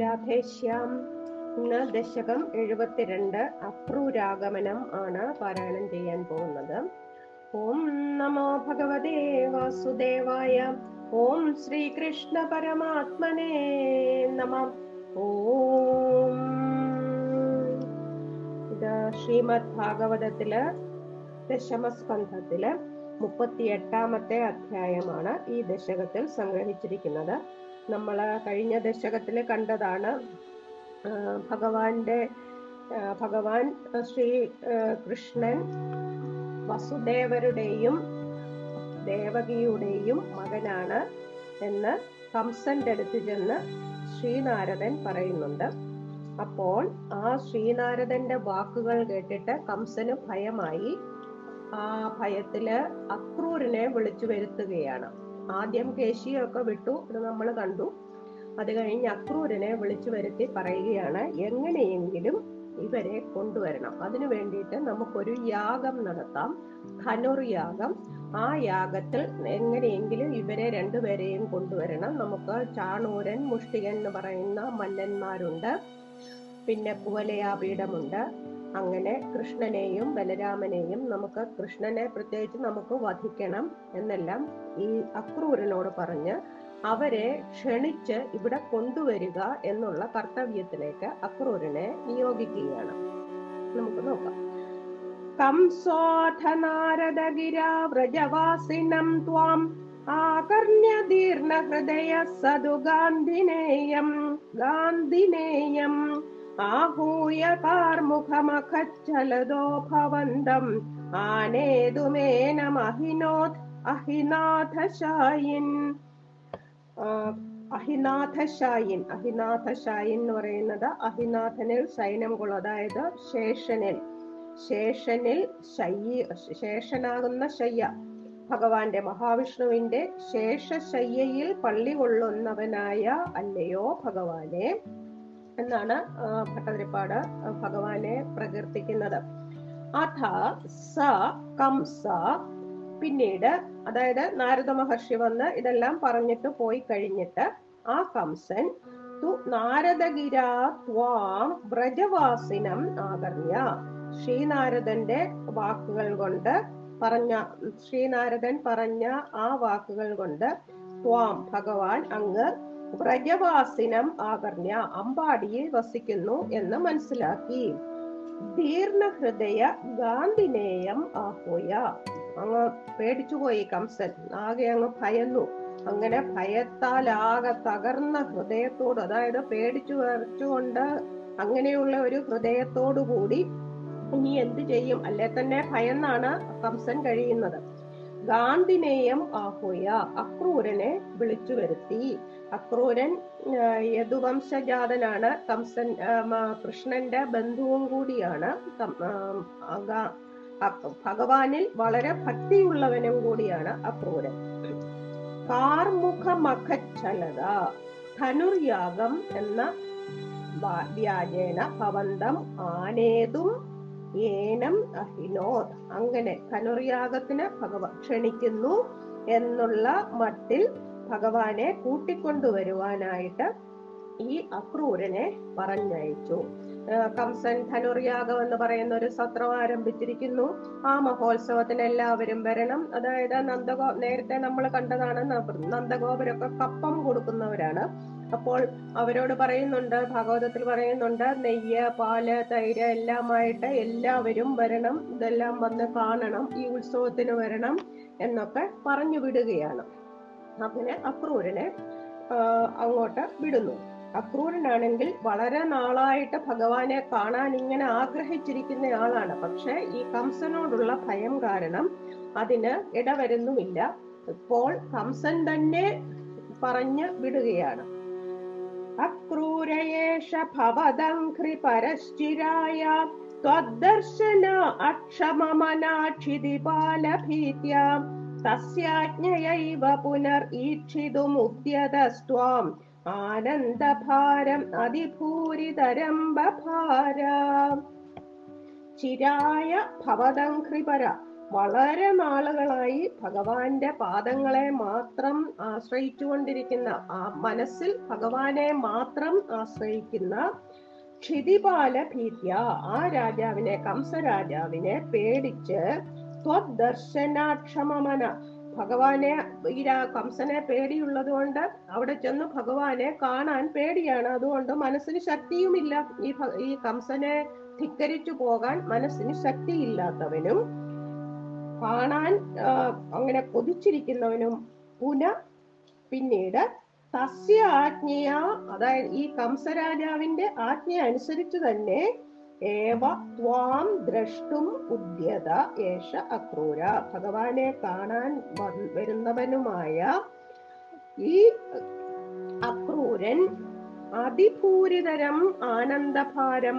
രാധേശ്യാം ദശകം എഴുപത്തിരണ്ട്. അപ്രൂരാഗമനം ആണ് പാരായണം ചെയ്യാൻ പോകുന്നത്. ഓം നമോ ഭഗവതേ വാസുദേവായ. ഓം ശ്രീകൃഷ്ണ പരമാത്മനേ നമ. ഓം. ശ്രീമദ് ഭാഗവതത്തിൽ ദശമസ്കന്ധത്തിൽ മുപ്പത്തി എട്ടാമത്തെ അധ്യായമാണ് ഈ ദശകത്തിൽ സംഗ്രഹിച്ചിരിക്കുന്നത്. നമ്മൾ കഴിഞ്ഞ ദശകത്തിൽ കണ്ടതാണ്. ഭഗവാന്റെ ഭഗവാൻ ശ്രീ കൃഷ്ണൻ വസുദേവരുടെയും ദേവകിയുടെയും മകനാണ് എന്ന് കംസന്റെ അടുത്ത് ചെന്ന് ശ്രീനാരദൻ പറയുന്നുണ്ട്. അപ്പോൾ ആ ശ്രീനാരദന്റെ വാക്കുകൾ കേട്ടിട്ട് കംസന് ഭയമായി. ആ ഭയത്തിൽ അക്രൂരനെ വിളിച്ചു വരുത്തുകയാണ്. ആദ്യം കേശിയൊക്കെ വിട്ടു അത് നമ്മൾ കണ്ടു. അത് കഴിഞ്ഞ് അക്രൂരനെ വിളിച്ചു വരുത്തി പറയുകയാണ് എങ്ങനെയെങ്കിലും ഇവരെ കൊണ്ടുവരണം. അതിനു വേണ്ടിയിട്ട് നമുക്കൊരു യാഗം നടത്താം. ധനുർ യാഗം. ആ യാഗത്തിൽ എങ്ങനെയെങ്കിലും ഇവരെ രണ്ടുപേരെയും കൊണ്ടുവരണം. നമുക്ക് ചാണൂരൻ മുഷ്ടികൻ എന്ന് പറയുന്ന മന്നന്മാരുണ്ട്. പിന്നെ കുവലയാപീഠമുണ്ട് അങ്ങനെ കൃഷ്ണനെയും ബലരാമനെയും നമുക്ക് കൃഷ്ണനെ പ്രത്യേകിച്ച് നമുക്ക് വധിക്കണം എന്നെല്ലാം ഈ അക്രൂരനോട് പറഞ്ഞ് അവരെ ക്ഷണിച്ച് ഇവിടെ കൊണ്ടുവരിക എന്നുള്ള കർത്തവ്യത്തിലേക്ക് അക്രൂരനെ നിയോഗിക്കുകയാണ്. നമുക്ക് നോക്കാം. കംസോഥ നാരദഗിരാ വ്രജവാസിനം ത്വാം ആകർണ്യ ദീർണ ഹൃദയ സദു ഗാന്ധിനേയം ഗാന്ധിനേയം आहूय कार्मुखमखच्छलदो भवन्तम् आनेतुमेनमहिनोत् അഹിനാഥശായിൻ അഹിനാഥശായിൻ അഹിനാഥശായിൻ എന്ന് പറയുന്നത് അഹിനാഥനിൽ സൈന്യം കൊള്ളും അതായത് ശേഷനിൽ ശേഷനിൽ ശയ്യ ശേഷനാകുന്ന ശയ്യ ഭഗവാന്റെ മഹാവിഷ്ണുവിന്റെ ശേഷശയ്യയിൽ പള്ളി കൊള്ളുന്നവനായ അല്ലയോ ഭഗവാനെ എന്നാണ് ഭട്ടതിരിപ്പാട് ഭഗവാനെ പ്രകീർത്തിക്കുന്നത്. അഥ സ കംസ പിന്നീട് അതായത് നാരദ മഹർഷി വന്ന് ഇതെല്ലാം പറഞ്ഞിട്ട് പോയി കഴിഞ്ഞിട്ട് ആ കംസൻ തു നാരദഗിരാ ത്വാം വ്രജവാസിനം ആകർണ്യ. ശ്രീനാരദന്റെ വാക്കുകൾ കൊണ്ട് പറഞ്ഞ ശ്രീനാരദൻ പറഞ്ഞ ആ വാക്കുകൾ കൊണ്ട് ത്വാം ഭഗവാൻ അങ്ങ് വ്രജവാസിനം ആകർണ്യ അമ്പാടിയിൽ വസിക്കുന്നു എന്ന് മനസ്സിലാക്കി. ദീർണഹൃദയ ഗാന്ധിനേയം ആഹോയ. അങ്ങ് പേടിച്ചുപോയി കംസൻ. ആകെ അങ്ങ് ഭയന്നു. അങ്ങനെ ഭയത്താൽ ആകെ തകർന്ന ഹൃദയത്തോട് അതായത് പേടിച്ചു വരച്ചുകൊണ്ട് അങ്ങനെയുള്ള ഒരു ഹൃദയത്തോടു കൂടി ഇനി എന്ത് ചെയ്യും? അല്ലെ തന്നെ ഭയന്നാണ് കംസൻ കഴിയുന്നത്. ഗാന്ധിനേയം ആഹൂയ അക്രൂരനെ വിളിച്ചു വരുത്തി. അക്രൂരൻ യദുവംശജാതനാണ്. കംസൻ കൃഷ്ണന്റെ ബന്ധുവും കൂടിയാണ്. ഭഗവാനിൽ വളരെ ഭക്തിയുള്ളവനും കൂടിയാണ് അക്രൂരൻ. കാർമുഖമഖച്ഛലത ധനുർയാഗം എന്ന വ്യാജേന ഭവന്തം ആനേതും ഏനം അഹിനോ അങ്ങനെ ധനുർയാഗത്തിന് ഭഗവാൻ ക്ഷണിക്കുന്നു എന്നുള്ള മട്ടിൽ ഭഗവാനെ കൂട്ടിക്കൊണ്ടുവരുവാനായിട്ട് ഈ അക്രൂരനെ പറഞ്ഞയച്ചു. കംസൻ ധനുർയാഗം എന്ന് പറയുന്ന ഒരു സത്രം ആരംഭിച്ചിരിക്കുന്നു. ആ മഹോത്സവത്തിന് എല്ലാവരും വരണം. അതായത് നന്ദഗോ നേരത്തെ നമ്മൾ കണ്ടതാണ് നന്ദഗോപുരൊക്കെ കപ്പം കൊടുക്കുന്നവരാണ്. അപ്പോൾ അവരോട് പറയുന്നുണ്ട് ഭാഗവതത്തിൽ പറയുന്നുണ്ട് നെയ്യ് പാൽ തൈര് എല്ലാമായിട്ട് എല്ലാവരും വരണം ഇതെല്ലാം വന്ന് കാണണം ഈ ഉത്സവത്തിന് വരണം എന്നൊക്കെ പറഞ്ഞു വിടുകയാണ്. അങ്ങനെ അക്രൂരനെ അങ്ങോട്ട് വിടുന്നു. അക്രൂരനാണെങ്കിൽ വളരെ നാളായിട്ട് ഭഗവാനെ കാണാൻ ഇങ്ങനെ ആഗ്രഹിച്ചിരിക്കുന്ന ആളാണ്. പക്ഷെ ഈ കംസനോടുള്ള ഭയം കാരണം അതിന് ഇടവരുന്നുമില്ല. ഇപ്പോൾ കംസൻ തന്നെ പറഞ്ഞ് വിടുകയാണ്. श्चिरायार्शना अक्षमनाक्षितिपालभीत्या तस्याज्ञयैव पुनर् ईक्षितुमुद्यत स्वाम् आनन्दभारम् अधिभूरितरम्बारिराय भवदङ्क्रिपर വളരെ നാളുകളായി ഭഗവാന്റെ പാദങ്ങളെ മാത്രം ആശ്രയിച്ചുകൊണ്ടിരിക്കുന്ന ആ മനസ്സിൽ ഭഗവാനെ മാത്രം ആശ്രയിക്കുന്ന ക്ഷിതിപാല ഭീത്യ ആ രാജാവിനെ കംസരാജാവിനെ പേടിച്ച് ത്വദർശനാക്ഷമമന ഭഗവാനെ ഈ കംസനെ പേടിയുള്ളത് കൊണ്ട് അവിടെ ചെന്ന് ഭഗവാനെ കാണാൻ പേടിയാണ്. അതുകൊണ്ട് മനസ്സിന് ശക്തിയുമില്ല. ഈ ഈ കംസനെ ധിക്കരിച്ചു പോകാൻ മനസ്സിന് ശക്തിയില്ലാത്തവനും കാണാൻ അങ്ങനെ കൊതിച്ചിരിക്കുന്നവനും പുന പിന്നീട് തസ്യ ആജ്ഞയ അതായത് ഈ കംസരാജാവിന്റെ ആജ്ഞ അനുസരിച്ച് തന്നെ ഏവ ത്വാം ദ്രഷ്ടും ഉദ്യത ഏഷ അക്രൂര. ഭഗവാനെ കാണാൻ വരുന്നവനുമായ ഈ അക്രൂരൻ അതിഭൂരിതരം ആനന്ദഭാരം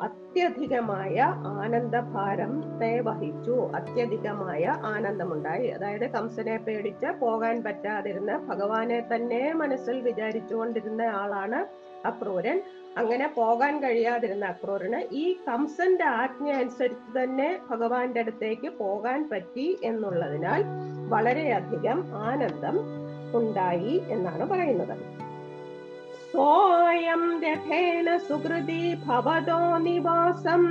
അത്യധികമായ ആനന്ദഭാരം തേ വഹിച്ചു. അത്യധികമായ ആനന്ദമുണ്ടായി. അതായത് കംസനെ പേടിച്ച് പോകാൻ പറ്റാതിരുന്ന ഭഗവാനെ തന്നെ മനസ്സിൽ വിചാരിച്ചുകൊണ്ടിരുന്ന ആളാണ് അക്രൂരൻ. അങ്ങനെ പോകാൻ കഴിയാതിരുന്ന അക്രൂരന് ഈ കംസന്റെ ആജ്ഞ അനുസരിച്ച് തന്നെ ഭഗവാന്റെ അടുത്തേക്ക് പോകാൻ പറ്റി എന്നുള്ളതിനാൽ വളരെയധികം ആനന്ദം ഉണ്ടായി എന്നാണ് പറയുന്നത്. सोऽयं रथेन सुहृदी भवतो निवासं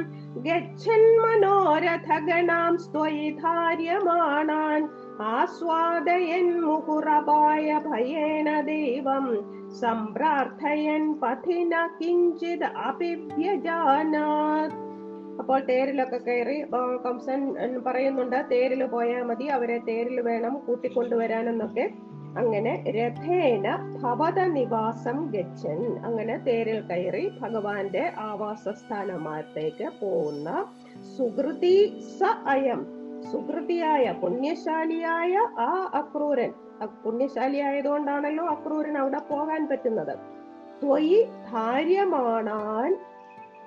गच्छन्मनोरथगणां स्त्वयि धार्यमाणान् आस्वादयन् मुहुरपाय भयेन देवं सम्प्रार्थयन् पथिन किञ्चित् अपि व्यजानात् അപ്പോൾ തേരിലൊക്കെ കയറി ആ, കംസൻ എന്ന് പറയുന്നുണ്ട് തേരിൽ പോയാൽ മതി അവരെ തേരിൽ വേണം കൂട്ടിക്കൊണ്ടുവരാനെന്നൊക്കെ അങ്ങനെ രഥേന ഭവത നിവാസം ഗച്ഛൻ. അങ്ങനെ തേരിൽ കയറി ഭഗവാന്റെ ആവാസ സ്ഥാനമാത്തേക്ക് പോകുന്ന സുഹൃതി സ അയം. സുഹൃതിയായ പുണ്യശാലിയായ ആ അക്രൂരൻ. പുണ്യശാലിയായതുകൊണ്ടാണല്ലോ അക്രൂരൻ അവിടെ പോകാൻ പറ്റുന്നത്. ത്വയി ധാര്യമാണാൻ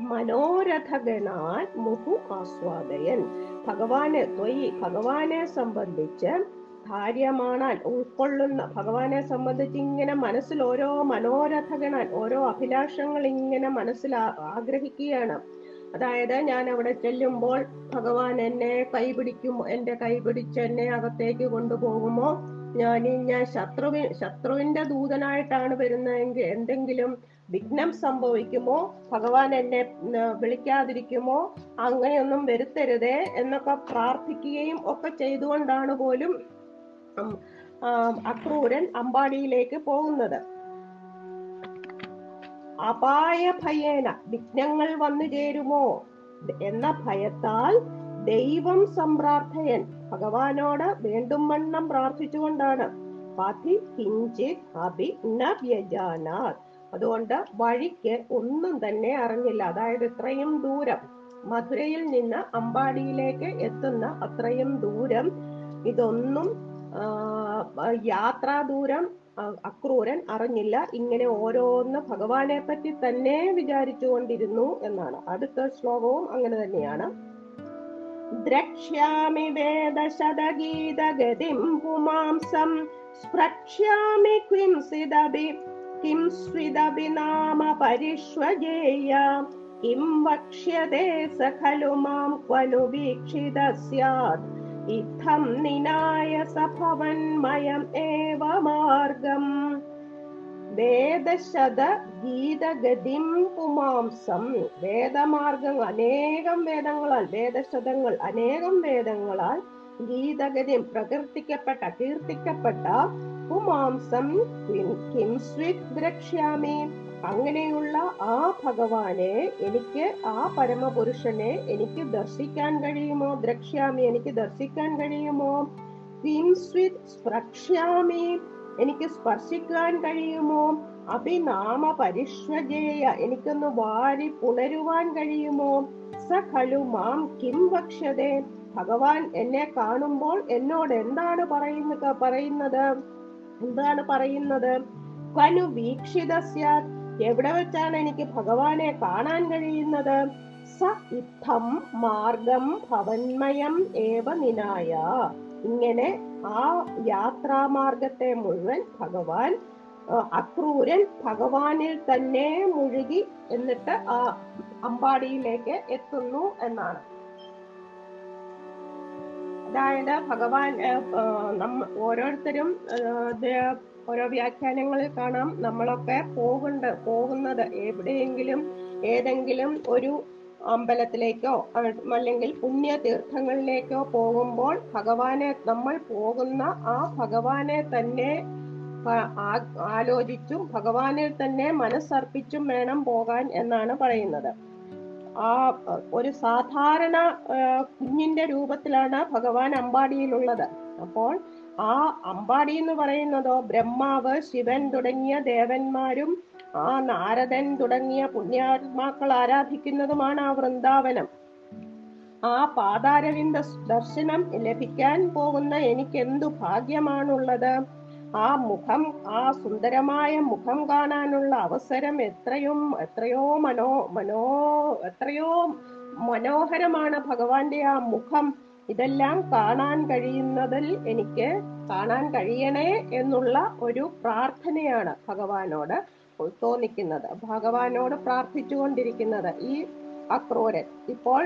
മനോരഥഗണാൻ മുഹു ആസ്വാദയൻ. ഭഗവാനെ ത്വയി ഭഗവാനെ സംബന്ധിച്ച് ധാര്യമാണാൻ ഉൾക്കൊള്ളുന്ന ഭഗവാനെ സംബന്ധിച്ച് ഇങ്ങനെ മനസ്സിൽ ഓരോ മനോരഥഗണാൻ ഓരോ അഭിലാഷങ്ങൾ ഇങ്ങനെ മനസ്സിൽ ആഗ്രഹിക്കുകയാണ്. അതായത് ഞാൻ അവിടെ ചെല്ലുമ്പോൾ ഭഗവാൻ എന്നെ കൈപിടിക്കും എന്റെ കൈപിടിച്ച് എന്നെ അകത്തേക്ക് കൊണ്ടുപോകുമോ? ഞാൻ ഞാൻ ശത്രുവി ശത്രുവിന്റെ ദൂതനായിട്ടാണ് വരുന്നതെങ്കിൽ എന്തെങ്കിലും വിഘ്നം സംഭവിക്കുമോ? ഭഗവാൻ എന്നെ വിളിക്കാതിരിക്കുമോ? അങ്ങനെയൊന്നും വരുത്തരുതേ എന്നൊക്കെ പ്രാർത്ഥിക്കുകയും ഒക്കെ ചെയ്തുകൊണ്ടാണ് പോലും അക്രൂരൻ അമ്പാടിയിലേക്ക് പോകുന്നത്. അപായ ഭയേന വിഘ്നങ്ങൾ വന്നു ചേരുമോ? എന്ന ഭയത്താൽ ദൈവം സംപ്രാർത്ഥയൻ. ഭഗവാനോട് വേണ്ടും വണ്ണം പ്രാർത്ഥിച്ചുകൊണ്ടാണ്. പതി അതുകൊണ്ട് വഴിക്ക് ഒന്നും തന്നെ അറിഞ്ഞില്ല. അതായത് ഇത്രയും ദൂരം. മധുരയിൽ നിന്ന് അമ്പാടിയിലേക്ക് എത്തുന്ന അത്രയും ദൂരം ഇതൊന്നും യാത്രാ ദൂരം അക്രൂരൻ അറിഞ്ഞില്ല. ഇങ്ങനെ ഓരോന്ന് ഭഗവാനെ പറ്റി തന്നെ വിചാരിച്ചുകൊണ്ടിരുന്നു എന്നാണ്. അടുത്ത ശ്ലോകവും അങ്ങനെ തന്നെയാണ്. ദ്രക്ഷ്യാമി വേദശതഗീതഗതിം പുമാംസം സ്പ്രക്ഷ്യാമി ക്വിംസിദബി കിം സ്വിദപി നാമ പരിഷ്വജേയ കിം വക്ഷ്യതേ സഖലു ഖലു മാം ക്വനു വീക്ഷിത സ്യാത്. ഇത്തം നിനായ സഭവന്മയം ഏവ മാർഗം. വേദശത ഗീതഗതിം പുമാംസം. വേദമാർഗങ്ങൾ അനേകം വേദങ്ങളാൽ വേദശതങ്ങൾ അനേകം വേദങ്ങളാൽ ഗീതഗതിം പ്രകീർത്തിക്കപ്പെട്ട കീർത്തിക്കപ്പെട്ട പുമാംസം. കിം- ദ്രക്ഷ്യാമി. അങ്ങനെയുള്ള ആ ഭഗവാനെ എനിക്ക് ആ പരമപുരുഷനെ എനിക്ക് ദർശിക്കാൻ കഴിയുമോ? ദ്രക്ഷ്യാമി എനിക്ക് ദർശിക്കാൻ കഴിയുമോ? സ്പ്രക്ഷ്യാമി എനിക്ക് സ്പർശിക്കാൻ കഴിയുമോ? അഭിനാമ പരിഷ്വജേയ എനിക്കൊന്ന് വാരി പുണരുവാൻ കഴിയുമോ? സഖലു മാം കിം വക്ഷ്യതേ? ഭഗവാൻ എന്നെ കാണുമ്പോൾ എന്നോട് എന്താണ് പറയുന്നത്? പറയുന്നത്? എന്താണ് പറയുന്നത്? കനു വീക്ഷിത എവിടെ വെച്ചാണ് എനിക്ക് ഭഗവാനെ കാണാൻ കഴിയുന്നത്? സ ഇത്തം മാർഗം ഭവന്മയം ഏവ നിനായ. ഇങ്ങനെ ആ യാത്രാമാർഗത്തെ മുഴുവൻ ഭഗവാൻ അക്രൂരൻ ഭഗവാനിൽ തന്നെ മുഴുകി എന്നിട്ട് ആ അമ്പാടിയിലേക്ക് എത്തുന്നു എന്നാണ്. അതായത് ഭഗവാൻ നമ്മ ഓരോരുത്തരും ഓരോ വ്യാഖ്യാനങ്ങളിൽ കാണാം നമ്മളൊക്കെ പോകുന്നുണ്ട് പോകുന്നത് എവിടെയെങ്കിലും ഏതെങ്കിലും ഒരു അമ്പലത്തിലേക്കോ അല്ലെങ്കിൽ പുണ്യ തീർത്ഥങ്ങളിലേക്കോ പോകുമ്പോൾ ഭഗവാനെ നമ്മൾ പോകുന്ന ആ ഭഗവാനെ തന്നെ ആലോചിച്ചും ഭഗവാനിൽ തന്നെ മനസ്സർപ്പിച്ചും വേണം പോകാൻ എന്നാണ് പറയുന്നത്. ആ ഒരു സാധാരണ കുഞ്ഞിന്റെ രൂപത്തിലാണ് ഭഗവാൻ അമ്പാടിയിലുള്ളത്. അപ്പോൾ ആ അമ്പാടി എന്ന് പറയുന്നതോ ബ്രഹ്മാവ് ശിവൻ തുടങ്ങിയ ദേവന്മാരും ആ നാരദൻ തുടങ്ങിയ പുണ്യാത്മാക്കൾ ആരാധിക്കുന്നതുമാണ് ആ വൃന്ദാവനം. ആ പാതാരവിന്ദ ദർശനം ലഭിക്കാൻ പോകുന്ന എനിക്ക് എന്തു ഭാഗ്യമാണുള്ളത്? ആ മുഖം ആ സുന്ദരമായ മുഖം കാണാനുള്ള അവസരം എത്രയും എത്രയോ മനോ മനോ എത്രയോ മനോഹരമാണ് ഭഗവാന്റെ ആ മുഖം. ഇതെല്ലാം കാണാൻ കഴിയുന്നതിൽ എനിക്ക് കാണാൻ കഴിയണേ എന്നുള്ള ഒരു പ്രാർത്ഥനയാണ് ഭഗവാനോട് തോന്നിക്കുന്നത്. ഭഗവാനോട് പ്രാർത്ഥിച്ചുകൊണ്ടിരിക്കുന്നത് ഈ അക്രൂരൻ. ഇപ്പോൾ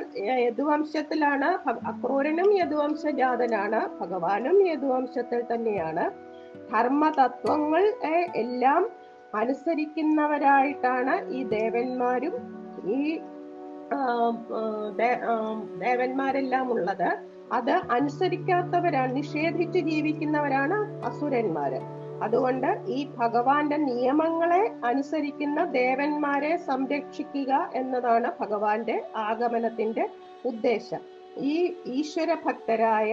യദുവംശത്തിലാണ് അക്രൂരനും യദുവംശജാതനാണ് ഭഗവാനും യദുവംശത്തിൽ തന്നെയാണ്. ധർമ്മതത്വങ്ങൾ എല്ലാം അനുസരിക്കുന്നവരായിട്ടാണ് ഈ ദേവന്മാരും ഈ ദേവന്മാരെല്ലാം ഉള്ളത്. അത് അനുസരിക്കാത്തവരാണ് നിഷേധിച്ച് ജീവിക്കുന്നവരാണ് അസുരന്മാര്. അതുകൊണ്ട് ഈ ഭഗവാന്റെ നിയമങ്ങളെ അനുസരിക്കുന്ന ദേവന്മാരെ സംരക്ഷിക്കുക എന്നതാണ് ഭഗവാന്റെ ആഗമനത്തിന്റെ ഉദ്ദേശം. ഈ ഈശ്വര ഭക്തരായ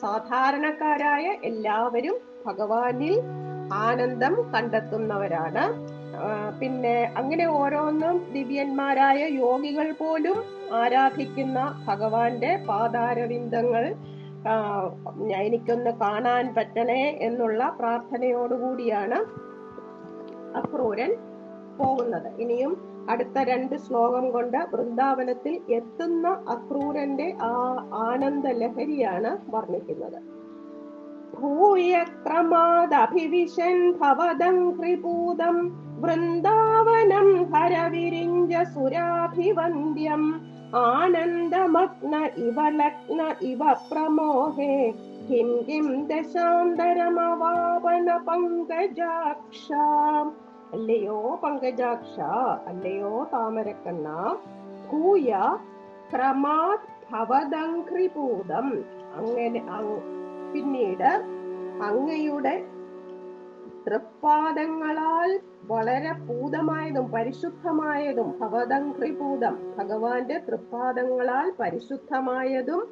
സാധാരണക്കാരായ എല്ലാവരും ഭഗവാനിൽ ആനന്ദം കണ്ടെത്തുന്നവരാണ്. പിന്നെ അങ്ങനെ ഓരോന്നും ദിവ്യന്മാരായ യോഗികൾ പോലും ആരാധിക്കുന്ന ഭഗവാന്റെ പാതാരവിന്ദങ്ങൾ എനിക്കൊന്ന് കാണാൻ പറ്റണേ എന്നുള്ള പ്രാർത്ഥനയോടുകൂടിയാണ് അക്രൂരൻ പോകുന്നത്. ഇനിയും അടുത്ത രണ്ട് ശ്ലോകം കൊണ്ട് വൃന്ദാവനത്തിൽ എത്തുന്ന അക്രൂരന്റെ ആ ആനന്ദ ലഹരിയാണ് വർണിക്കുന്നത്. ഭൂയ ക്രമാദഭിവിശൻ ഭവദംഘ്രിപൂതം വൃന്ദാവനം ഹരവിരിഞ്ച സുരാഭിവന്ദ്യം ആനന്ദമഗ്ന ഇവ ലഗ്ന ഇവ പ്രമോഹേ കിം കിം ദശാന്തരമവാപന പങ്കജാക്ഷ അല്ലയോ പങ്കജാക്ഷ അല്ലയോ താമരക്കണ്ണ ഭൂയ ക്രമാത് ഭവദംഘ്രിപൂതം അങ്ങനെ അങ് പിന്നീട് അങ്ങയുടെ തൃപ്പാദങ്ങളാൽ വളരെ പൂതമായതും പരിശുദ്ധമായതും ഭവദംഘ്രിപൂതം ഭഗവാന്റെ തൃപ്പാദങ്ങളാൽ പരിശുദ്ധമായതും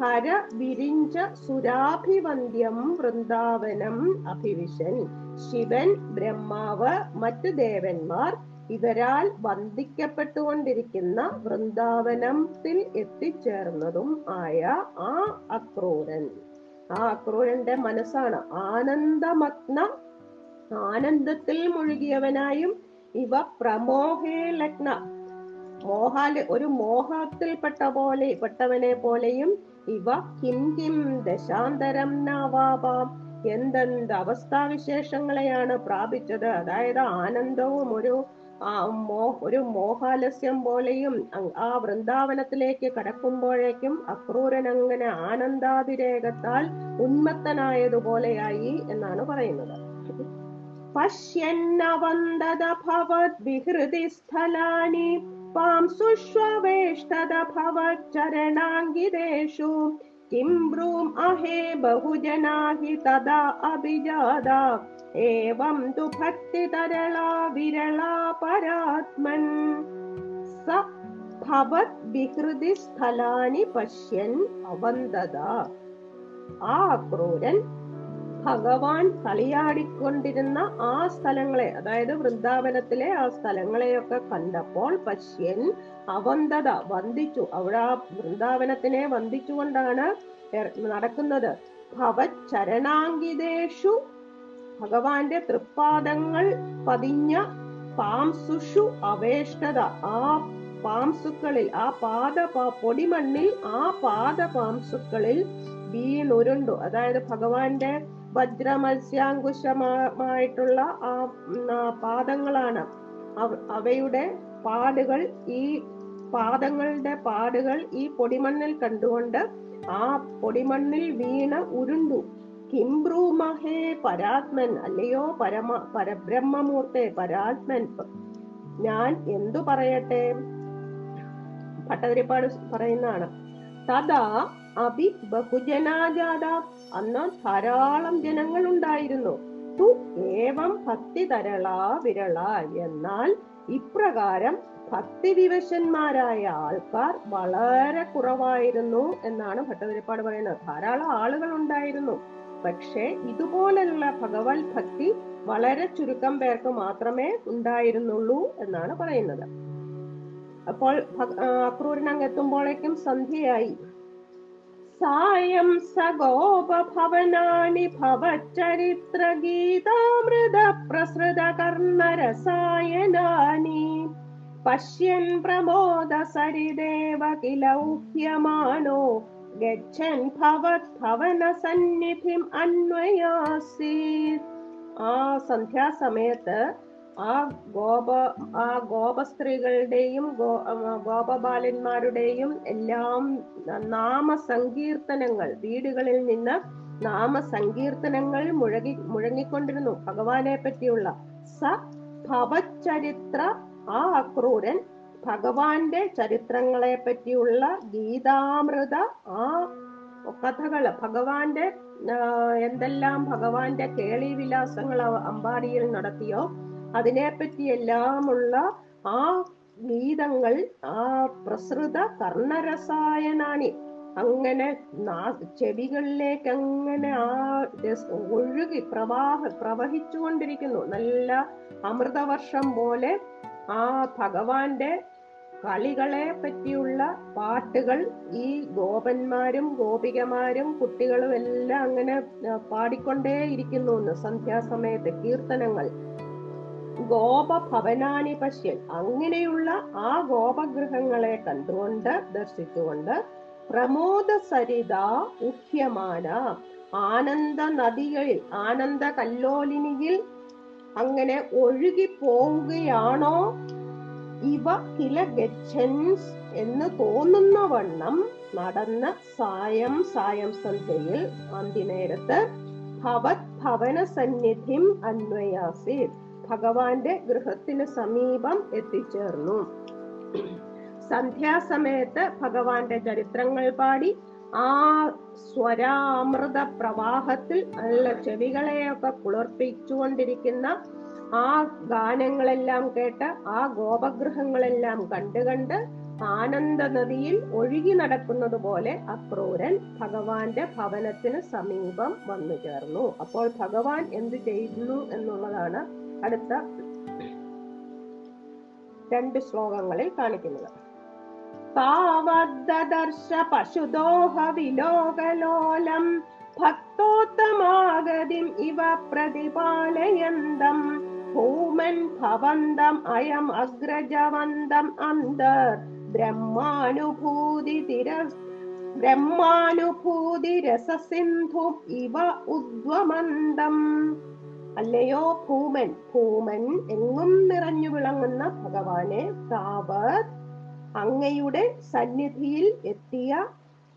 ഹര വിരിഞ്ച സുരാഭിവന്ദ്യം വൃന്ദാവനം അഭിവിശൻ. ശിവൻ ബ്രഹ്മാവ് മറ്റു ദേവന്മാർ ഇവരാൽ വന്ദിക്കപ്പെട്ടുകൊണ്ടിരിക്കുന്ന വൃന്ദാവനത്തിൽ എത്തിച്ചേർന്നതും ആയ ആ അക്രൂരൻ. ആ അക്രൂരന്റെ മനസ്സാണ്. ആനന്ദമഗ്ന ആനന്ദത്തിൽ മുഴുകിയവനായും ഇവ പ്രമോഹേ ലഗ്ന. മോഹാൽ ഒരു മോഹത്തിൽപ്പെട്ട പോലെ പെട്ടവനെ പോലെയും ഇവ കിം കിം ദശാന്തരം നാവാപാം എന്തെന്ത് അവസ്ഥാവിശേഷങ്ങളെയാണ് പ്രാപിച്ചത്? അതായത് ആനന്ദവും ഒരു ഒരു മോഹാലസ്യം പോലെയും ആ വൃന്ദാവനത്തിലേക്ക് കടക്കുമ്പോഴേക്കും അക്രൂരൻ അങ്ങനെ ആനന്ദാതിരേകത്താൽ ഉന്മത്തനായതുപോലെയായി എന്നാണ് പറയുന്നത്. പശ്യന്നവന്ദത ഭവത് സ്ഥലാനി പാംസുഷ്വേഷ്ടത ഭവത് ചരണാങ്കിതേഷു किं ब्रूम् अहे बहुजना हि तदा अभिजादा। एवं तु भक्तितरला विरला परात्मन्। स भवद्विहृदि स्थलानि पश्यन् अवन्ददा। आक्रोरन् ഭഗവാൻ കളിയാടിക്കൊണ്ടിരുന്ന ആ സ്ഥലങ്ങളെ അതായത് വൃന്ദാവനത്തിലെ ആ സ്ഥലങ്ങളെയൊക്കെ കണ്ടപ്പോൾ പശ്യൻ അവന്തത വന്ദിച്ചു. അവിടെ ആ വൃന്ദാവനത്തിനെ വന്ദിച്ചുകൊണ്ടാണ് നടക്കുന്നത്. ഭവചരണാങ്കിതേഷു ഭഗവാന്റെ തൃപ്പാദങ്ങൾ പതിഞ്ഞ പാംസുഷു അവേഷ്ടത ആ പാംസുക്കളിൽ ആ പാദ പൊടിമണ്ണിൽ ആ പാദ പാംസുക്കളിൽ വീണുരുണ്ടു. അതായത് ഭഗവാന്റെ വജ്രമത്സ്യാങ്കുശമായിട്ടുള്ള ആ പാദങ്ങളാണ്. അവയുടെ പാടുകൾ ഈ പാദങ്ങളുടെ പാടുകൾ ഈ പൊടിമണ്ണിൽ കണ്ടുകൊണ്ട് ആ പൊടിമണ്ണിൽ വീണ ഉരുണ്ടു. കിംബ്രൂമഹേ പരാത്മൻ അല്ലയോ പരമ പരബ്രഹ്മമൂർത്തെ പരാത്മൻ. ഞാൻ എന്തു പറയട്ടെ? പട്ടതിരിപ്പാട് പറയുന്നതാണ്. തഥാ അഭി ബഹുജനാജാത. അന്ന് ധാരാളം ജനങ്ങൾ ഉണ്ടായിരുന്നു ഏവം ഭക്തി എന്നാൽ ഇപ്രകാരം ഭക്തിവിവശന്മാരായ ആൾക്കാർ വളരെ കുറവായിരുന്നു എന്നാണ് ഭട്ടതിരിപ്പാട് പറയുന്നത്. ധാരാളം ആളുകൾ ഉണ്ടായിരുന്നു പക്ഷേ ഇതുപോലെയുള്ള ഭഗവത് ഭക്തി വളരെ ചുരുക്കം പേർക്ക് മാത്രമേ ഉണ്ടായിരുന്നുള്ളൂ എന്നാണ് പറയുന്നത്. അപ്പോൾ അക്രൂരിനങ്ങെത്തുമ്പോഴേക്കും സന്ധ്യയായി. सायं सगोपभवनानि भवच्चरित्रगीतामृद प्रसृत पश्यन् प्रमोदसरिदेव किल उह्यमानो गच्छन् भवद्भवनसन्निधिम् अन्वयासीत् आ सन्ध्यासमेत ആ ഗോപ ആ ഗോപ സ്ത്രീകളുടെയും ഗോപബാലന്മാരുടെയും എല്ലാം നാമസങ്കീർത്തനങ്ങൾ വീടുകളിൽ നിന്ന് നാമസങ്കീർത്തനങ്ങൾ മുഴകി മുഴങ്ങിക്കൊണ്ടിരുന്നു. ഭഗവാനെ പറ്റിയുള്ള സ ഭവചരിത്ര ആ അക്രൂരൻ ഭഗവാന്റെ ചരിത്രങ്ങളെ പറ്റിയുള്ള ഗീതാമൃത ആ കഥകൾ ഭഗവാന്റെ എന്തെല്ലാം ഭഗവാന്റെ കേളി വിലാസങ്ങൾ അമ്പാടിയിൽ നടത്തിയോ അതിനെപ്പറ്റിയെല്ലാമുള്ള ആ ഗീതങ്ങൾ ആ പ്രസൃത കർണരസായനാണി. അങ്ങനെ ചെവികളിലേക്ക് അങ്ങനെ ആ ഒഴുകി പ്രവാഹ പ്രവഹിച്ചുകൊണ്ടിരിക്കുന്നു. നല്ല അമൃതവർഷം പോലെ ആ ഭഗവാന്റെ കളികളെ പറ്റിയുള്ള പാട്ടുകൾ ഈ ഗോപന്മാരും ഗോപികമാരും കുട്ടികളും എല്ലാം അങ്ങനെ പാടിക്കൊണ്ടേയിരിക്കുന്നു. സന്ധ്യാസമയത്ത് കീർത്തനങ്ങൾ. ഗോപഭവനാനി പശ്യൻ അങ്ങനെയുള്ള ആ ഗോപഗൃഹങ്ങളെ കണ്ടുകൊണ്ട് ദർശിച്ചുകൊണ്ട് പ്രമോദ സരിത ഉഹ്യമാന. ആനന്ദ നദികളിൽ ആനന്ദ കല്ലോലിനിയിൽ അങ്ങനെ ഒഴുകി പോവുകയാണോ ഇവ കില ഗച്ഛൻസ് എന്ന് തോന്നുന്ന വണ്ണം നടന്ന സായം സായം സന്ധ്യയിൽ അന്തിനേരത്ത് ഭവത് ഭവന സന്നിധിം അന്വയാസി. ഭഗവാന്റെ ഗൃഹത്തിന് സമീപം എത്തിച്ചേർന്നു. സന്ധ്യാസമയത്ത് ഭഗവാന്റെ ചരിത്രങ്ങൾ പാടി ആ സ്വരാമൃത പ്രവാഹത്തിൽ നല്ല ചെവികളെയൊക്കെ കുളിർപ്പിച്ചുകൊണ്ടിരിക്കുന്ന ആ ഗാനങ്ങളെല്ലാം കേട്ട് ആ ഗോപഗൃഹങ്ങളെല്ലാം കണ്ടുകണ്ട് കണ്ട് ആനന്ദ നദിയിൽ ഒഴുകി നടക്കുന്നത് പോലെ അക്രൂരൻ ഭഗവാന്റെ ഭവനത്തിന് സമീപം വന്നു ചേർന്നു അപ്പോൾ ഭഗവാൻ എന്ത് ചെയ്യുന്നു എന്നുള്ളതാണ് അടുത്ത രണ്ട് ശ്ലോകങ്ങളിൽ കാണിക്കുന്നത്. താവദ്ദർശ പശുദോഹ വിലോകലോലം ഭക്തോത്തമാഗതിം ഇവ പ്രതിപാലയന്തം. ഭൂമൻ ഭവന്തം അയം അഗ്രജവന്തം അന്തർ. ബ്രഹ്മാനുഭൂതി തിര ബ്രഹ്മാനുഭൂതി രസസിന്ധു ഇവ ഉദ്വമന്തം. അല്ലയോ? ഭൂമൻ. ഭൂമൻ എങ്ങും നിറഞ്ഞു വിളങ്ങുന്ന ഭഗവാനെ താവർ അങ്ങയുടെ സന്നിധിയിൽ എത്തിയ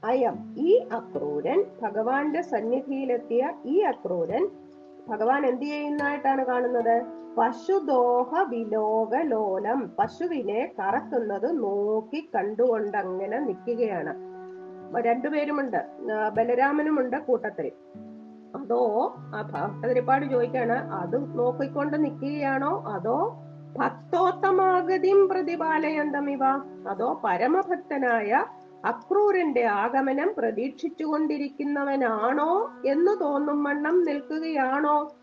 അയം. ഈ അക്രൂരൻ ഭഗവാന്റെ സന്നിധിയിലെത്തിയ ഈ അക്രൂരൻ ഭഗവാൻ എന്ത് ചെയ്യുന്നതായിട്ടാണ് കാണുന്നത്? പശുദോഹ വിലോക ലോലം പശുവിനെ കറക്കുന്നത് നോക്കി കണ്ടുകൊണ്ട് അങ്ങനെ നിൽക്കുകയാണ്. രണ്ടുപേരുമുണ്ട്. ബലരാമനുമുണ്ട് കൂട്ടത്തിൽ. അതോ ആ ഭക്തരിപ്പാട് ചോദിക്കാണ് അത് നോക്കിക്കൊണ്ട് നിൽക്കുകയാണോ അതോ ഭക്തോത്തമാഗതി പ്രതിപാലയന്തമിവ അതോ പരമഭക്തനായ അക്രൂരന്റെ ആഗമനം പ്രതീക്ഷിച്ചു കൊണ്ടിരിക്കുന്നവനാണോ എന്ന് തോന്നും വണ്ണം നിൽക്കുകയാണോ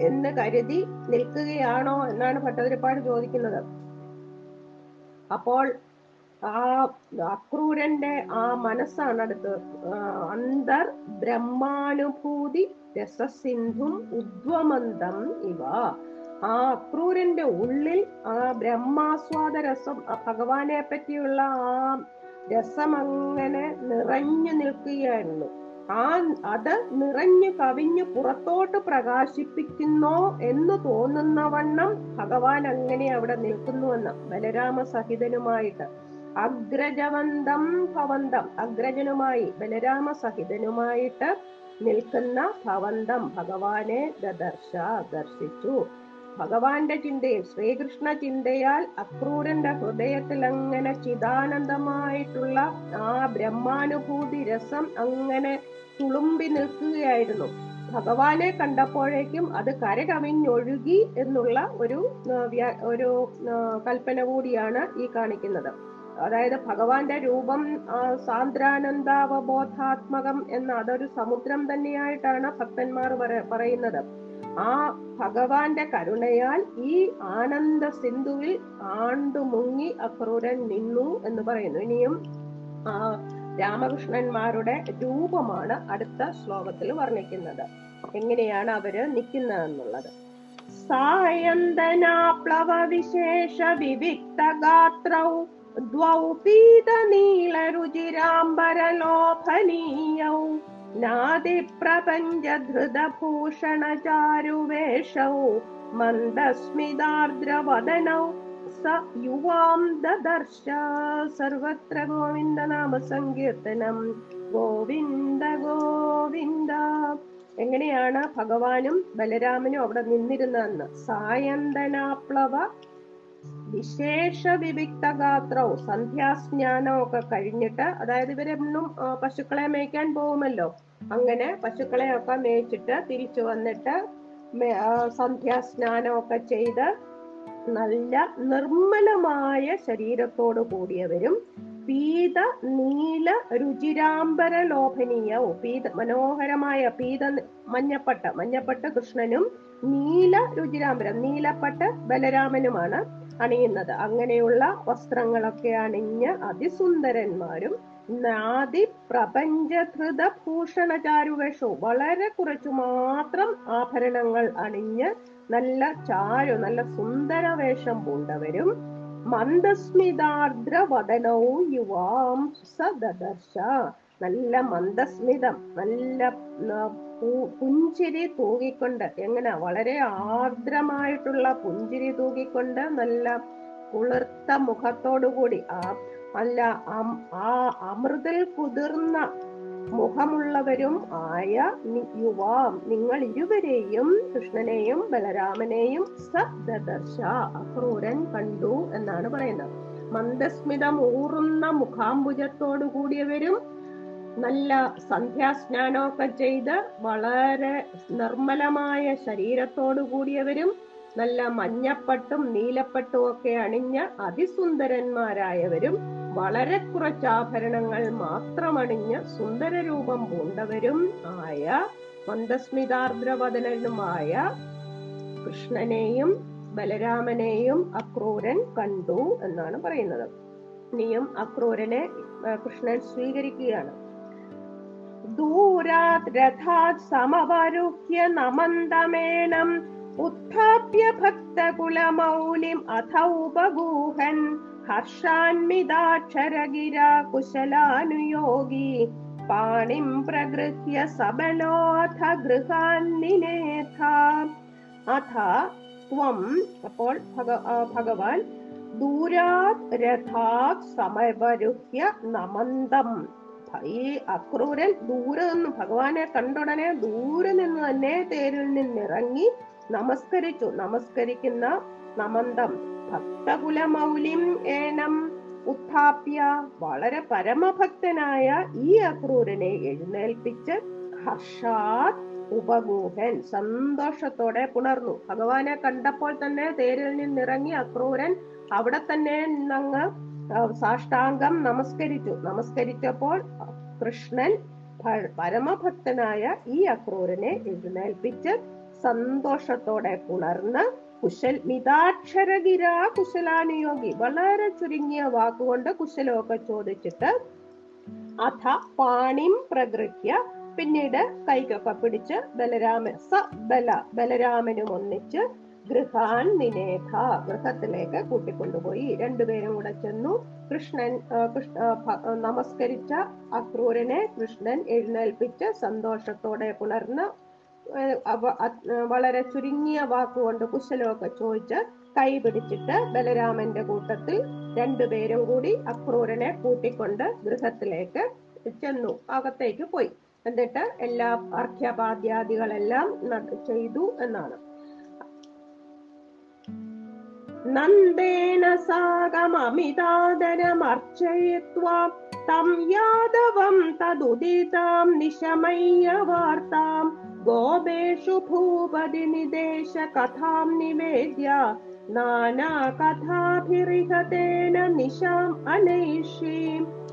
എന്ന് കരുതി നിൽക്കുകയാണോ എന്നാണ് ഭട്ടതിരിപ്പാട് ചോദിക്കുന്നത്. അപ്പോൾ ആ അക്രൂരന്റെ ആ മനസ്സാണ് അടുത്ത് അന്തർ ബ്രഹ്മാനുഭൂതി രസസിന്ധും ഉദ്വമന്തം ഇവ. ആ അക്രൂരന്റെ ഉള്ളിൽ ആ ബ്രഹ്മാസ്വാദ രസം ഭഗവാനെ പറ്റിയുള്ള ആ രസം അങ്ങനെ നിറഞ്ഞു നിൽക്കുകയായിരുന്നു. ആ അത് നിറഞ്ഞു കവിഞ്ഞു പുറത്തോട്ട് പ്രകാശിപ്പിക്കുന്നോ എന്ന് തോന്നുന്ന വണ്ണം ഭഗവാൻ അങ്ങനെ അവിടെ നിൽക്കുന്നുവെന്ന് ബലരാമ സഹിതനുമായിട്ട് അഗ്രജവന്തം ഭവന്തം. അഗ്രജനുമായി ബലരാമ സഹിതനുമായിട്ട് നിൽക്കുന്ന ഭവന്തം ഭഗവാനെ ദദർശ ദർശിച്ചു. ഭഗവാന്റെ ചിന്തയിൽ ശ്രീകൃഷ്ണ ചിന്തയാൽ അക്രൂരന്റെ ഹൃദയത്തിൽ അങ്ങനെ ചിദാനന്ദമായിട്ടുള്ള ആ ബ്രഹ്മാനുഭൂതി രസം അങ്ങനെ തുളുമ്പി നിൽക്കുകയായിരുന്നു. ഭഗവാനെ കണ്ടപ്പോഴേക്കും അത് കരകവിഞ്ഞൊഴുകി എന്നുള്ള ഒരു ഒരു കൽപ്പന കൂടിയാണ് ഈ കാണിക്കുന്നത്. അതായത് ഭഗവാന്റെ രൂപം സാന്ദ്രാനന്ദാവബോധാത്മകം എന്ന അതൊരു സമുദ്രം തന്നെയായിട്ടാണ് ഭക്തന്മാർ പറ- പറയുന്നത്. ആ ഭഗവാന്റെ കരുണയാൽ ഈ ആനന്ദ സിന്ധുവിൽ ആണ്ടു മുങ്ങി അക്രൂരൻ നിന്നു എന്ന് പറയുന്നു. ഇനിയും ആ രാമകൃഷ്ണന്മാരുടെ രൂപമാണ് അടുത്ത ശ്ലോകത്തിൽ വർണിക്കുന്നത്. എങ്ങനെയാണ് അവർ നിൽക്കുന്നതെന്നുള്ളത്? സായന്തനാപ്ലവ വിശേഷ വിവിക്ത ഗാത്രൗ ദ്വൗ പീത നീല രുചിരാംബരലോഭനീയൗ നാദിപ്രപഞ്ചധൃതഭൂഷണ ചാരുവേഷൗ മന്ദസ്മിതാർദ്രവദനൗ സ യുവാം ദദർശ. സർവത്ര ഗോവിന്ദ നാമ സങ്കീർത്തനം ഗോവിന്ദ ഗോവിന്ദ. എങ്ങനെയാണ് ഭഗവാനും ബലരാമനും അവിടെ നിന്നിരുന്നതെന്ന് സായന്തനാപ്ലവ വിശേഷ വിവിക്ത ഗാത്രവും സന്ധ്യാസ്നാനവും ഒക്കെ കഴിഞ്ഞിട്ട് അതായത് ഇവരെന്നും പശുക്കളെ മേയ്ക്കാൻ പോകുമല്ലോ. അങ്ങനെ പശുക്കളെ ഒക്കെ മേയിച്ചിട്ട് തിരിച്ചു വന്നിട്ട് സന്ധ്യാസ്നാനം ഒക്കെ ചെയ്ത് നല്ല നിർമ്മലമായ ശരീരത്തോട് കൂടിയവരും പീത നീല രുചിരാംബര ലോഭനീയവും പീത മനോഹരമായ പീത മഞ്ഞപ്പട്ട മഞ്ഞപ്പട്ട കൃഷ്ണനും നീല രുചിരാംബരം നീലപ്പട്ട് ബലരാമനുമാണ്. അണിയുന്നത്. അങ്ങനെയുള്ള വസ്ത്രങ്ങളൊക്കെ അണിഞ്ഞ അതിസുന്ദരന്മാരും നാദി പ്രപഞ്ചധൃത ഭൂഷണചാരുവേഷവും വളരെ കുറച്ചു മാത്രം ആഭരണങ്ങൾ അണിഞ്ഞ് നല്ല ചാരു നല്ല സുന്ദര വേഷം പൂണ്ടവരും. മന്ദസ്മിതാർദ്ര വദനവും യുവാം സദർശ നല്ല മന്ദസ്മിതം നല്ല പുഞ്ചിരി തൂകിക്കൊണ്ട് എങ്ങനെ വളരെ ആർദ്രമായിട്ടുള്ള പുഞ്ചിരി തൂകിക്കൊണ്ട് നല്ല കുളിർത്ത മുഖത്തോടുകൂടി ആ അല്ല അം- ആ അമൃതിൽ കുതിർന്ന മുഖമുള്ളവരും ആയ യുവാം നിങ്ങൾ ഇരുവരെയും കൃഷ്ണനെയും ബലരാമനെയും സദർശ അക്രൂരൻ കണ്ടു എന്നാണ് പറയുന്നത്. മന്ദസ്മിതം ഊറുന്ന മുഖാംബുജത്തോടു കൂടിയവരും നല്ല സന്ധ്യാസ്നാനമൊക്കെ ചെയ്ത് വളരെ നിർമ്മലമായ ശരീരത്തോടു കൂടിയവരും നല്ല മഞ്ഞപ്പട്ടും നീലപ്പട്ടും ഒക്കെ അണിഞ്ഞ അതിസുന്ദരന്മാരായവരും വളരെ കുറച്ച് ആഭരണങ്ങൾ അണിഞ്ഞ സുന്ദര രൂപം പൂണ്ടവരും ആയ മന്ദസ്മിതാർദ്രവദനുമായ കൃഷ്ണനെയും ബലരാമനെയും അക്രൂരൻ കണ്ടു എന്നാണ് പറയുന്നത്. ഇനിയും അക്രൂരനെ കൃഷ്ണൻ സ്വീകരിക്കുകയാണ്. ദൂരാത് രഥാത് സമവരുഹ്യ നമന്തമേനം. ഉത്ഥാപ്യ ഭക്തകുലമൗലിം അഥ ഉപഗൂഹൻ ഹർഷാൻമിതാക്ഷരഗിരാ കുശലാനുയോഗി. പാണിം പ്രഗൃഹ്യ സബലോഥ ഗൃഹാന്നിനേഥ അഥ ത്വം അപ്പോൾ ഭഗവാൻ ദൂരാത് രഥാത് സമവരുഹ്യ നമന്തം. ഈ അക്രൂരൻ ദൂരെ നിന്ന് ഭഗവാനെ കണ്ടുടനെ ദൂരെ നിന്ന് തന്നെ തേരിൽ നിന്നിറങ്ങി നമസ്കരിച്ചു. നമസ്കരിക്കുന്ന നമന്തം. ഭക്തകുലമൗലിം ഏനം ഉത്ഥാപ്യ. വളരെ പരമഭക്തനായ ഈ അക്രൂരനെ എഴുന്നേൽപ്പിച്ച് ഹർഷാത് ഉപഗൂഹൻ സന്തോഷത്തോടെ പുണർന്നു. ഭഗവാനെ കണ്ടപ്പോൾ തന്നെ തേരിൽ നിന്നിറങ്ങി അക്രൂരൻ അവിടെ തന്നെ നിന്നങ്ങ് സാഷ്ടാംഗം നമസ്കരിച്ചു. നമസ്കരിച്ചപ്പോൾ കൃഷ്ണൻ പരമഭക്തനായ ഈ അക്രൂരനെ എഴുന്നേൽപ്പിച്ച് സന്തോഷത്തോടെ പുണർന്ന് കുശൽ മിതാക്ഷരഗിരാ കുശലാനുയോഗി വളരെ ചുരുങ്ങിയ വാക്കുകൊണ്ട് കുശലമൊക്കെ ചോദിച്ചിട്ട് അഥ പാണിം പ്രകൃത്യ പിന്നീട് കൈക്കൊക്കെ പിടിച്ച് ബലരാമൻ സ ബല ബലരാമനും ഒന്നിച്ച് ഗൃഹാൻ നിനേഥ ഗൃഹത്തിലേക്ക് കൂട്ടിക്കൊണ്ടുപോയി. രണ്ടുപേരും കൂടെ ചെന്നു. കൃഷ്ണൻ നമസ്കരിച്ച അക്രൂരനെ കൃഷ്ണൻ എഴുന്നേൽപ്പിച്ച് സന്തോഷത്തോടെ പുലർന്ന് വളരെ ചുരുങ്ങിയ വാക്കുകൊണ്ട് കുശലമൊക്കെ ചോദിച്ച് കൈ പിടിച്ചിട്ട് ബലരാമന്റെ കൂട്ടത്തിൽ രണ്ടുപേരും കൂടി അക്രൂരനെ കൂട്ടിക്കൊണ്ട് ഗൃഹത്തിലേക്ക് ചെന്നു. അകത്തേക്ക് പോയി. എന്നിട്ട് എല്ലാ അർഘ്യപാദ്യാദികളെല്ലാം ചെയ്തു എന്നാണ്. നന്ദേന സാകമമിതാദരമർച്ചയിത്വാ തം യാദവം തദുദിതാം നിശമയ്യ വാർത്താം ഗോപേഷു ഭൂപതി നിദേശ കഥാം നിവേദ്യ നാനാ കഥാഭിറിഹതേന നിശാം അനൈഷീം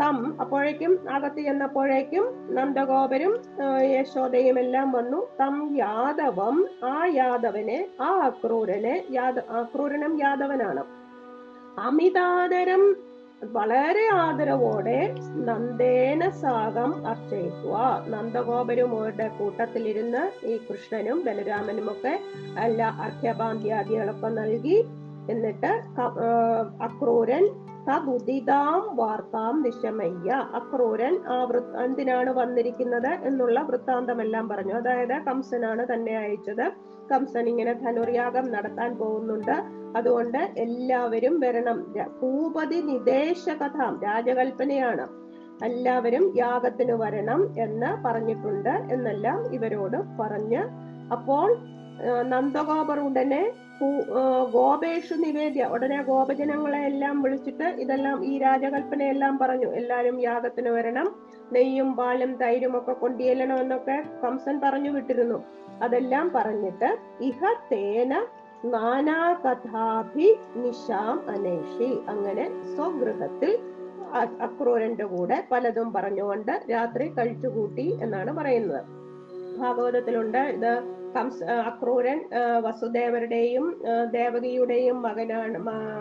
തം അപ്പോഴേക്കും അകത്ത് ചെന്നപ്പോഴേക്കും നന്ദഗോപരും യശോദയും എല്ലാം വന്നു. തം യാദവം ആ യാദവനെ ആ അക്രൂരനെ യാദ അക്രൂരനും യാദവനാണ്. അമിതാദരം വളരെ ആദരവോടെ നന്ദേന സാഗം അർച്ചയിക്കുക. നന്ദഗോപരുമോരുടെ കൂട്ടത്തിലിരുന്ന് ഈ കൃഷ്ണനും ബലരാമനും ഒക്കെ എല്ലാ അർഘ്യപാന്ത്യാദികളൊക്കെ നൽകി. എന്നിട്ട് അക്രൂരൻ തദുദിതാം വാർത്താം നിശമയ്യ അക്രൂരൻ ആ വൃത്ത എന്തിനാണ് വന്നിരിക്കുന്നത് എന്നുള്ള വൃത്താന്തമെല്ലാം പറഞ്ഞു. അതായത് കംസനാണ് തന്നെ അയച്ചത്. കംസൻ ഇങ്ങനെ ധനുർയാഗം നടത്താൻ പോകുന്നുണ്ട്. അതുകൊണ്ട് എല്ലാവരും വരണം. ഭൂപതി നിദേശ കഥ രാജകൽപ്പനയാണ്. എല്ലാവരും യാഗത്തിന് വരണം എന്ന് പറഞ്ഞിട്ടുണ്ട് എന്നെല്ലാം ഇവരോട് പറഞ്ഞ്. അപ്പോൾ നന്ദഗോപർ ഉടനെ ഗോപേഷു നിവേദ്യ ഉടനെ ഗോപജനങ്ങളെ എല്ലാം വിളിച്ചിട്ട് ഇതെല്ലാം ഈ രാജകൽപ്പനയെല്ലാം പറഞ്ഞു. എല്ലാരും യാഗത്തിന് വരണം. നെയ്യും പാലും തൈരും ഒക്കെ കൊണ്ടുചെല്ലണമെന്നൊക്കെ കംസൻ പറഞ്ഞു വിട്ടിരുന്നു. അതെല്ലാം പറഞ്ഞിട്ട് ഇഹ തേന നാനാ കഥാഭി നിശാം അനേഷി അങ്ങനെ സ്വഗൃഹത്തിൽ അക്രൂരന്റെ കൂടെ പലതും പറഞ്ഞുകൊണ്ട് രാത്രി കഴിച്ചുകൂട്ടി എന്നാണ് പറയുന്നത്. ഭാഗവതത്തിലുണ്ട് ഇത് കംസ അക്രൂരൻ വസുദേവരുടെയും ദേവകിയുടെയും മകനാണ്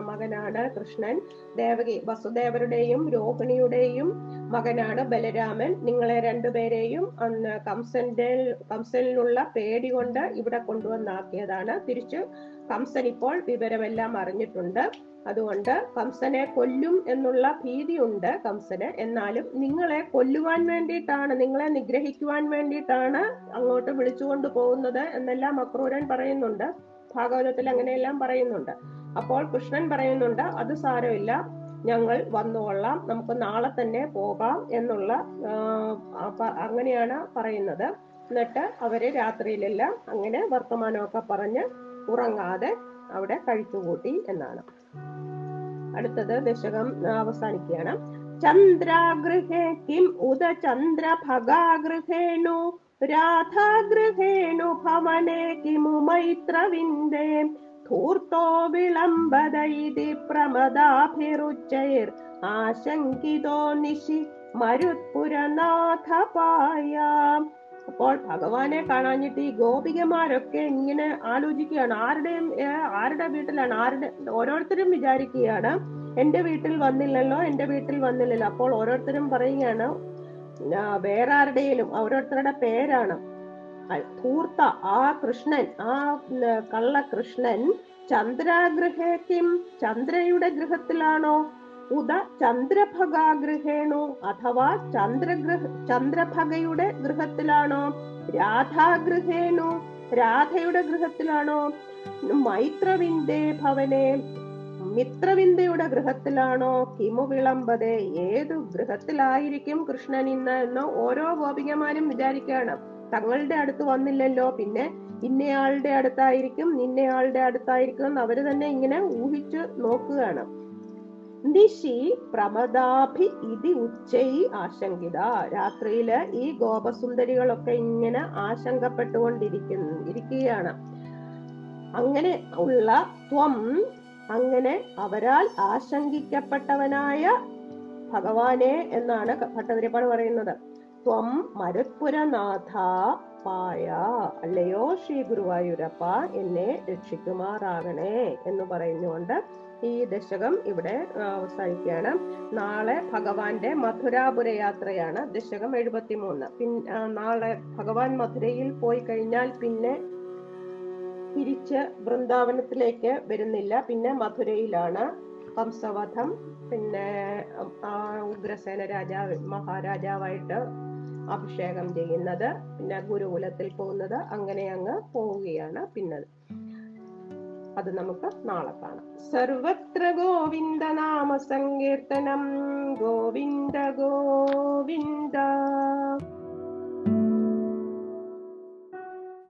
മകനാണ് കൃഷ്ണൻ. ദേവകി വസുദേവരുടെയും രോഹിണിയുടെയും മകനാണ് ബലരാമൻ. നിങ്ങളെ രണ്ടുപേരെയും അന്ന് കംസന്റെ കംസനിലുള്ള പേടി കൊണ്ട് ഇവിടെ കൊണ്ടുവന്നാക്കിയതാണ്. തിരിച്ചു കംസൻ ഇപ്പോൾ വിവരമെല്ലാം അറിഞ്ഞിട്ടുണ്ട്. അതുകൊണ്ട് കംസനെ കൊല്ലും എന്നുള്ള ഭീതിയുണ്ട് കംസന്. എന്നാലും നിങ്ങളെ കൊല്ലുവാൻ വേണ്ടിയിട്ടാണ് നിങ്ങളെ നിഗ്രഹിക്കുവാൻ വേണ്ടിയിട്ടാണ് അങ്ങോട്ട് വിളിച്ചുകൊണ്ട് പോകുന്നത് എന്നെല്ലാം അക്രൂരൻ പറയുന്നുണ്ട്. ഭാഗവതത്തിൽ അങ്ങനെയെല്ലാം പറയുന്നുണ്ട്. അപ്പോൾ കൃഷ്ണൻ പറയുന്നുണ്ട് അത് സാരമില്ല ഞങ്ങൾ വന്നുകൊള്ളാം നമുക്ക് നാളെ തന്നെ പോകാം എന്നുള്ള അങ്ങനെയാണ് പറയുന്നത്. എന്നിട്ട് അവർ രാത്രിയിലെല്ലാം അങ്ങനെ വർത്തമാനമൊക്കെ പറഞ്ഞ് ഉറങ്ങാതെ അവിടെ കഴിച്ചുകൂട്ടി എന്നാണ്. അടുത്തത് ദശകം അവസാനിക്കുകയാണ്. ചന്ദ്രാഗൃഹേ കിം ഉദ ചന്ദ്ര ഭഗാഗൃഹേണു രാധാഗൃഹേണു ഭവനെ കിമു മൈത്രവിന്ദേ. ധൂർത്തോ വിളംബത ഇതി പ്രമദാഭിരുച്ചൈർ ആശങ്കിതോ നിശി മരുത്പുരനാഥ പായാം അപ്പോൾ ഭഗവാനെ കാണാഞ്ഞിട്ട് ഈ ഗോപികമാരൊക്കെ ഇങ്ങനെ ആലോചിക്കുകയാണ്. ആരുടെയും ആരുടെ വീട്ടിലാണ്? ആരുടെ ഓരോരുത്തരും വിചാരിക്കുകയാണ് എന്റെ വീട്ടിൽ വന്നില്ലല്ലോ എന്റെ വീട്ടിൽ വന്നില്ലല്ലോ. അപ്പോൾ ഓരോരുത്തരും പറയുകയാണ് വേറെ ആരുടെയും ഓരോരുത്തരുടെ പേരാണ്. ധൂർത്ത ആ കൃഷ്ണൻ ആ കള്ള കൃഷ്ണൻ ചന്ദ്രാഗൃഹേക്കും ചന്ദ്രയുടെ ഗൃഹത്തിലാണോ? ഉദ ചന്ദ്രഭഗാഗൃഹേണോ അഥവാ ചന്ദ്രഗൃഹ ചന്ദ്രഭഗയുടെ ഗൃഹത്തിലാണോ? രാധാഗൃഹേണോ രാധയുടെ ഗൃഹത്തിലാണോ? മൈത്രവിന്ദേ ഭവനെ മിത്രവിന്ദയുടെ ഗൃഹത്തിലാണോ? കിമു വിളമ്പതെ ഏതു ഗൃഹത്തിലായിരിക്കും കൃഷ്ണൻ ഇന്ന് എന്ന് ഓരോ ഗോപികമാരും വിചാരിക്കുകയാണ്. തങ്ങളുടെ അടുത്ത് വന്നില്ലല്ലോ പിന്നെ ഇന്നയാളുടെ അടുത്തായിരിക്കും നിന്നയാളുടെ അടുത്തായിരിക്കും എന്ന് അവർ തന്നെ ഇങ്ങനെ ഊഹിച്ച് നോക്കുകയാണ്. നിശി പ്രമദാഭി ഇതി ഉച്ചൈ ആശങ്കിത. രാത്രിയിൽ ഈ ഗോപസുന്ദരികളൊക്കെ ഇങ്ങനെ ആശങ്കപ്പെട്ടുകൊണ്ടിരിക്കുന്നു ഇരിക്കുകയാണ്. അങ്ങനെ ഉള്ള ത്വം അങ്ങനെ അവരാൽ ആശങ്കിക്കപ്പെട്ടവനായ ഭഗവാനെ എന്നാണ് ഭട്ടതിരിപ്പാട് പറയുന്നത്. ത്വം മരുത്പുരനാഥ പായ. അല്ലയോ ശ്രീ ഗുരുവായൂരപ്പ എന്നെ രക്ഷിക്കുമാറാകണേ എന്ന് പറഞ്ഞുകൊണ്ട് ഈ ദശകം ഇവിടെ അവസാനിക്കുകയാണ്. നാളെ ഭഗവാന്റെ മധുരാപുര യാത്രയാണ് ദശകം എഴുപത്തിമൂന്ന്. ആ, നാളെ ഭഗവാൻ മധുരയിൽ പോയി കഴിഞ്ഞാൽ പിന്നെ തിരിച്ച് വൃന്ദാവനത്തിലേക്ക് വരുന്നില്ല. പിന്നെ മധുരയിലാണ് കംസവധം പിന്നെ ഉഗ്രസേന രാജാവ് മഹാരാജാവായിട്ട് അഭിഷേകം ചെയ്യുന്നത്. പിന്നെ ഗുരുകുലത്തിൽ പോകുന്നത്. അങ്ങനെ അങ്ങ് പോവുകയാണ്. പിന്നെ അത് നമുക്ക് നാളെ കാണാം. സർവത്ര ഗോവിന്ദ നാമ സങ്കീർത്തനം. ഗോവിന്ദ ഗോവിന്ദ.